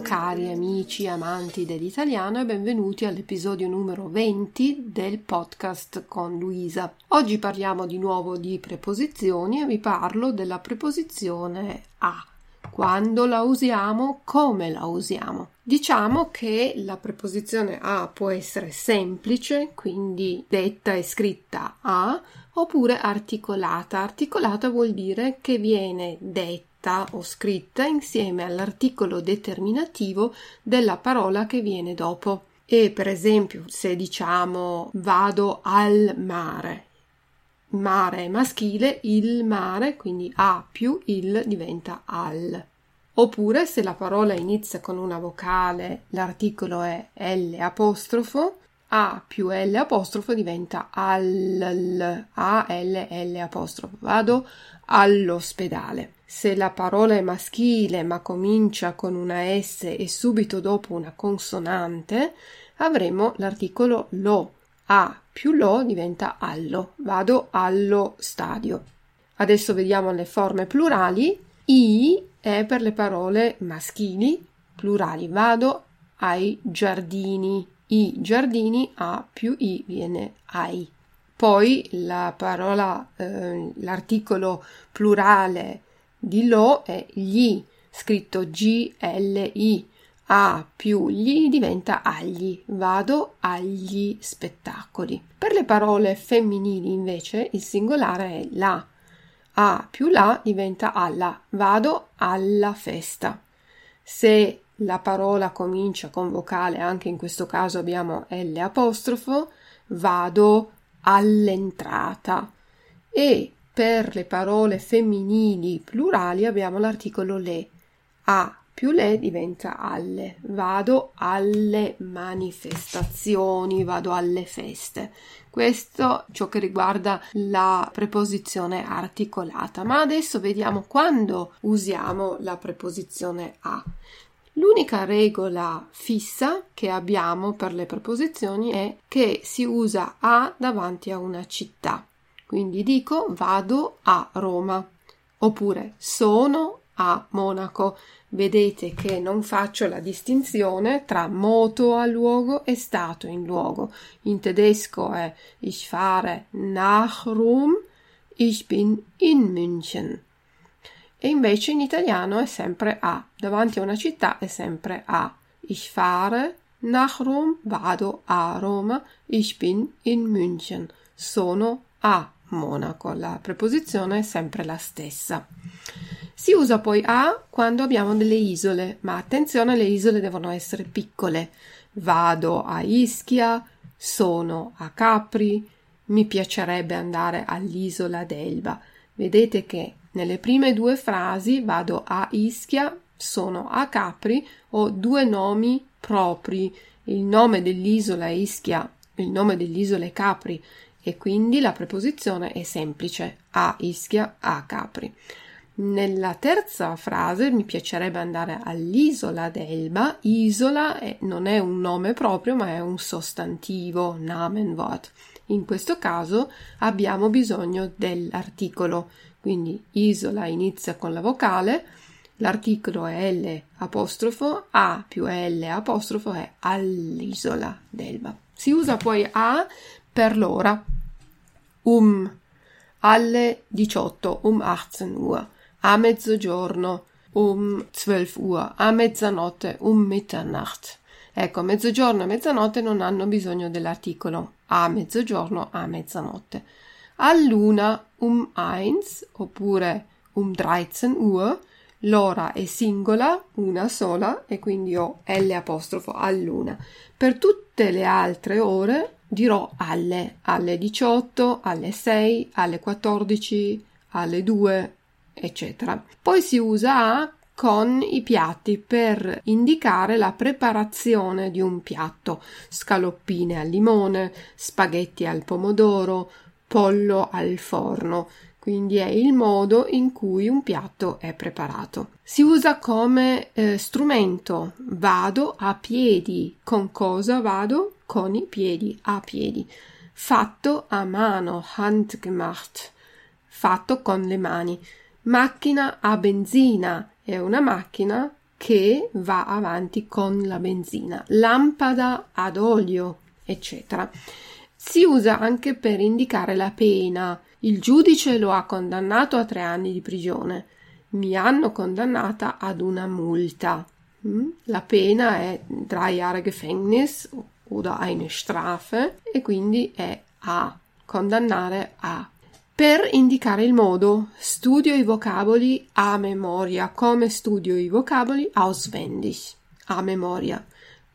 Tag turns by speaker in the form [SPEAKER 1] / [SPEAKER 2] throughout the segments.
[SPEAKER 1] Cari amici amanti dell'italiano e benvenuti all'episodio numero 20 del podcast con Luisa. Oggi parliamo di nuovo di preposizioni e vi parlo della preposizione a. Quando la usiamo, come la usiamo. Diciamo che la preposizione a può essere semplice, quindi detta e scritta a, oppure articolata. Articolata vuol dire che viene detta o scritta insieme all'articolo determinativo della parola che viene dopo. E per esempio, se diciamo vado al mare, mare è maschile, il mare, quindi a più il diventa al. Oppure se la parola inizia con una vocale, l'articolo è L apostrofo, a più L apostrofo diventa al, A L L apostrofo. Vado all'ospedale. Se la parola è maschile ma comincia con una S e subito dopo una consonante, avremo l'articolo lo. A più lo diventa allo. Vado allo stadio. Adesso vediamo le forme plurali. I è per le parole maschili, plurali. Vado ai giardini. I giardini A più I viene ai. Poi la parola, eh, l'articolo plurale di lo è gli, scritto G-L-I. A più gli diventa agli, vado agli spettacoli. Per le parole femminili invece il singolare è la. A più la diventa alla, vado alla festa. Se la parola comincia con vocale, anche in questo caso abbiamo L apostrofo, vado all'entrata e per le parole femminili plurali abbiamo l'articolo le. A più le diventa alle. Vado alle manifestazioni, vado alle feste. Questo ciò che riguarda la preposizione articolata. Ma adesso vediamo quando usiamo la preposizione a. L'unica regola fissa che abbiamo per le preposizioni è che si usa a davanti a una città. Quindi dico vado a Roma oppure sono a Monaco. Vedete che non faccio la distinzione tra moto a luogo e stato in luogo. In tedesco è ich fahre nach Rom, ich bin in München e invece in italiano è sempre a, davanti a una città è sempre a. Ich fahre nach Rom, vado a Roma, ich bin in München, sono a Monaco, la preposizione è sempre la stessa. Si usa poi a quando abbiamo delle isole, ma attenzione, le isole devono essere piccole. Vado a Ischia, sono a Capri, mi piacerebbe andare all'isola d'Elba. Vedete che nelle prime due frasi vado a Ischia, sono a Capri, ho due nomi propri. Il nome dell'isola è Ischia, il nome dell'isola è Capri e quindi la preposizione è semplice a Ischia, a Capri. Nella terza frase mi piacerebbe andare all'isola d'Elba. Isola è, non è un nome proprio, ma è un sostantivo, Namenwort. In questo caso abbiamo bisogno dell'articolo quindi isola inizia con la vocale, l'articolo è L apostrofo, A più L apostrofo è all'isola d'Elba. Si usa poi A per l'ora, um, alle 18, um 18 Uhr, a mezzogiorno, um 12 Uhr, a mezzanotte, um Mitternacht. Ecco, mezzogiorno e mezzanotte non hanno bisogno dell'articolo a mezzogiorno, a mezzanotte a luna um eins oppure um 13 Uhr, L'ora è singola, una sola, e quindi ho L apostrofo all'una. Per tutte le altre ore dirò alle, alle 18, alle 6, alle 14, alle 2, eccetera. Poi si usa a con i piatti per indicare la preparazione di un piatto, scaloppine al limone, spaghetti al pomodoro, pollo al forno. Quindi è il modo in cui un piatto è preparato. Si usa come eh, strumento. Vado a piedi. Con cosa vado? Con i piedi, a piedi. Fatto a mano, handgemacht. Fatto con le mani. Macchina a benzina è una macchina che va avanti con la benzina, lampada ad olio, eccetera. Si usa anche per indicare la pena. Il giudice lo ha condannato a tre anni di prigione. Mi hanno condannata ad una multa. Mm? La pena è drei Jahre Gefängnis oder eine Strafe e quindi è a condannare a per indicare il modo, studio i vocaboli a memoria. Come studio i vocaboli? Auswendig. A memoria.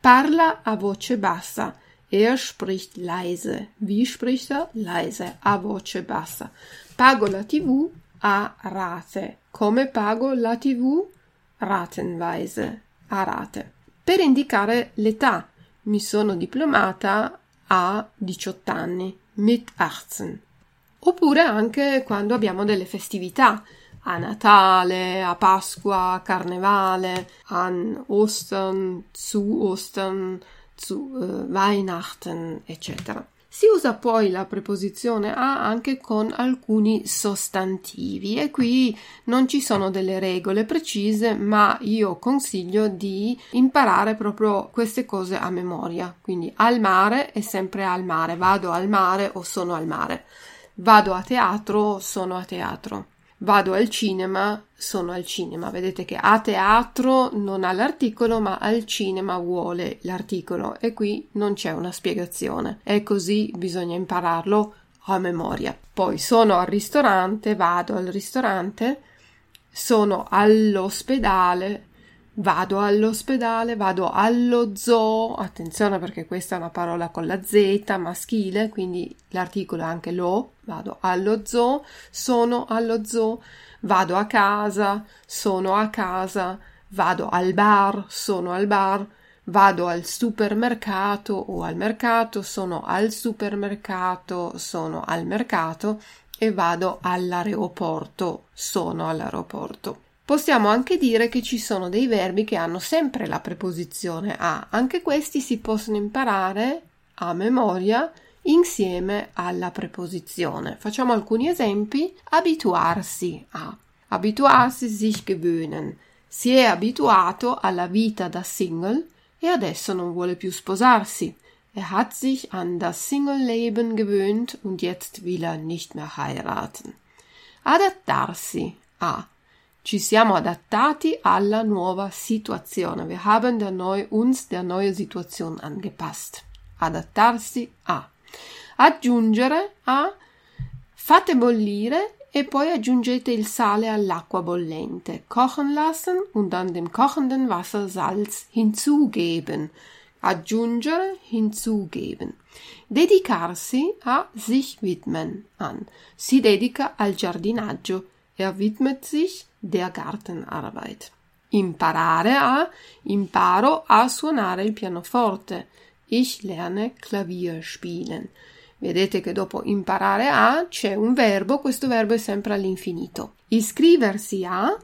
[SPEAKER 1] Parla a voce bassa. Er spricht leise. Wie spricht er? Leise. A voce bassa. Pago la TV a rate. Come pago la TV? Ratenweise. A rate. Per indicare l'età. Mi sono diplomata a 18 anni. Mit 18 oppure anche quando abbiamo delle festività a Natale, a Pasqua, a Carnevale, an Ostern, zu Ostern, zu uh, Weihnachten, eccetera. Si usa poi la preposizione a anche con alcuni sostantivi e qui non ci sono delle regole precise, ma io consiglio di imparare proprio queste cose a memoria. Quindi al mare è sempre al mare, vado al mare o sono al mare. Vado a teatro, sono a teatro. Vado al cinema, sono al cinema. Vedete che a teatro non ha l'articolo, ma al cinema vuole l'articolo e qui non c'è una spiegazione. È così, bisogna impararlo a memoria. Poi sono al ristorante, vado al ristorante, sono all'ospedale, Vado all'ospedale, vado allo zoo, attenzione perché questa è una parola con la Z maschile, quindi l'articolo è anche lo, vado allo zoo, sono allo zoo, vado a casa, sono a casa, vado al bar, sono al bar, vado al supermercato o al mercato, sono al supermercato, sono al mercato e vado all'aeroporto, sono all'aeroporto. Possiamo anche dire che ci sono dei verbi che hanno sempre la preposizione a. Anche questi si possono imparare a memoria insieme alla preposizione. Facciamo alcuni esempi. Abituarsi a. Abituarsi, sich gewöhnen. Si è abituato alla vita da single e adesso non vuole più sposarsi. Er hat sich an das Single-Leben gewöhnt und jetzt will er nicht mehr heiraten. Adattarsi a. Ci siamo adattati alla nuova situazione. Wir haben der neu, uns der neue Situation angepasst. Adattarsi a. Aggiungere a. Fate bollire e poi aggiungete il sale all'acqua bollente. Kochen lassen und dann dem kochenden Wasser Salz hinzugeben. Aggiungere, hinzugeben. Dedicarsi a sich widmen an. Si dedica al giardinaggio. Er widmet sich der Gartenarbeit. Imparare a imparo a suonare il pianoforte. Ich lerne Klavier spielen. Vedete che dopo imparare a c'è un verbo, questo verbo è sempre all'infinito. Iscriversi a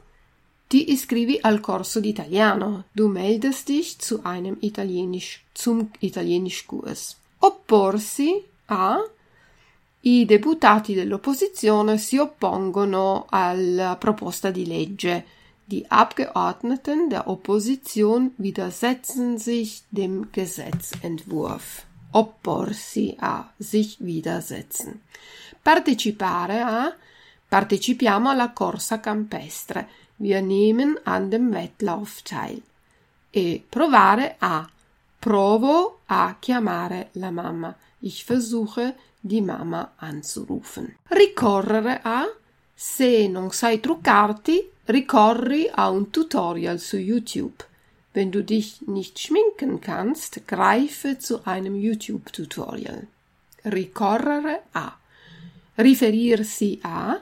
[SPEAKER 1] ti iscrivi al corso di italiano. Du meldest dich zu einem Italienisch, zum Italienischkurs. Opporsi a i deputati dell'opposizione si oppongono alla proposta di legge. Die Abgeordneten der Opposition widersetzen sich dem Gesetzentwurf. Opporsi a sich widersetzen. Partecipare a partecipiamo alla corsa campestre. Wir nehmen an dem Wettlauf teil. E provare a provo a chiamare la mamma. Ich versuche di mamma anzurufen. Ricorrere a se non sai truccarti, ricorri a un tutorial su YouTube. Wenn du dich nicht schminken kannst, greife zu einem YouTube-Tutorial. Ricorrere a. Riferirsi a.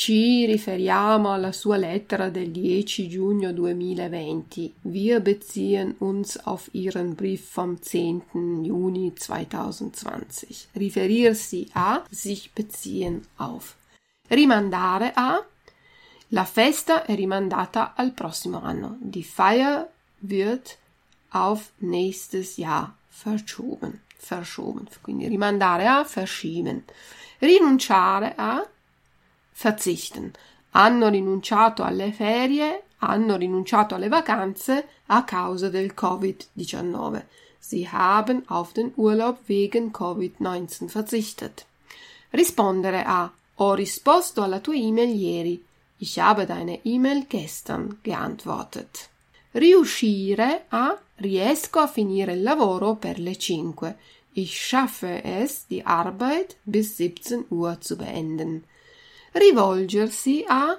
[SPEAKER 1] Ci riferiamo alla sua lettera del 10 giugno 2020. Wir beziehen uns auf Ihren Brief vom 10. Juni 2020. Riferirsi a, sich beziehen auf. Rimandare a. La festa è rimandata al prossimo anno. Die Feier wird auf nächstes Jahr verschoben. Verschoben. Quindi rimandare a, verschieben. Rinunciare a, verzichten. Hanno rinunciato alle ferie, hanno rinunciato alle vacanze a causa del Covid-19. Sie haben auf den Urlaub wegen Covid-19 verzichtet. Rispondere a Ho risposto alla tua email ieri. Ich habe deine E-Mail gestern geantwortet. Riuscire a riesco a finire il lavoro per le 5. Ich schaffe es, die Arbeit bis 17 Uhr zu beenden. Rivolgersi a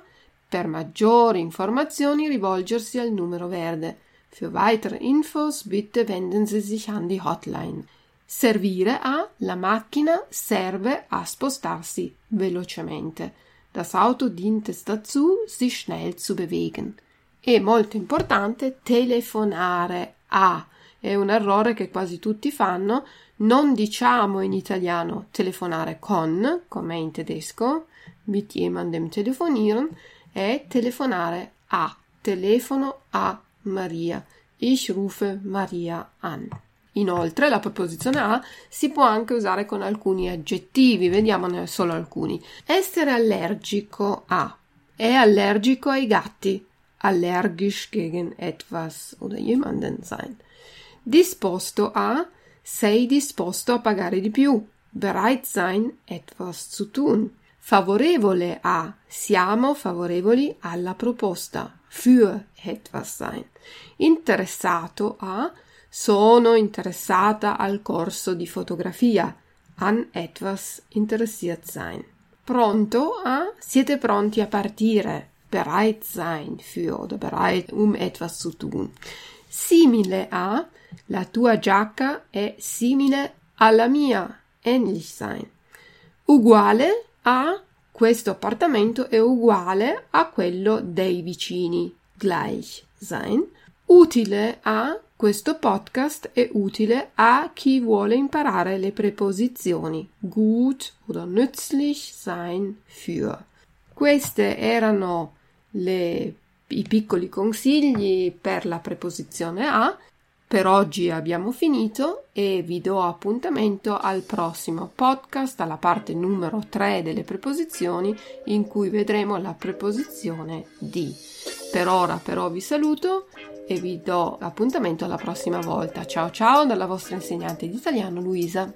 [SPEAKER 1] per maggiori informazioni rivolgersi al numero verde. Für weitere Infos bitte wenden Sie sich an die Hotline. Servire a la macchina serve a spostarsi velocemente. Das Auto dient es dazu, sich schnell zu bewegen. E molto importante, telefonare a. È un errore che quasi tutti fanno. Non diciamo in italiano telefonare con, come in tedesco, mit jemandem telefonieren, è telefonare a. Telefono a Maria. Ich rufe Maria an. Inoltre la preposizione a si può anche usare con alcuni aggettivi, vediamone solo alcuni. Essere allergico a. È allergico ai gatti. Allergisch gegen etwas oder jemanden sein. Disposto a. Sei disposto a pagare di più. Bereit sein, etwas zu tun. Favorevole a. Siamo favorevoli alla proposta. Für etwas sein. Interessato a sono interessata al corso di fotografia. An etwas interessiert sein. Pronto a? Siete pronti a partire? Bereit sein für oder bereit um etwas zu tun. Simile a? La tua giacca è simile alla mia. Ähnlich sein. Uguale a? Questo appartamento è uguale a quello dei vicini. Gleich sein. Utile a? Questo podcast è utile a chi vuole imparare le preposizioni gut oder nützlich sein für. Queste erano le, i piccoli consigli per la preposizione a. Per oggi abbiamo finito e vi do appuntamento al prossimo podcast, alla parte numero 3 delle preposizioni, in cui vedremo la preposizione di. Per ora però vi saluto e vi do appuntamento alla prossima volta. Ciao ciao dalla vostra insegnante di italiano Luisa.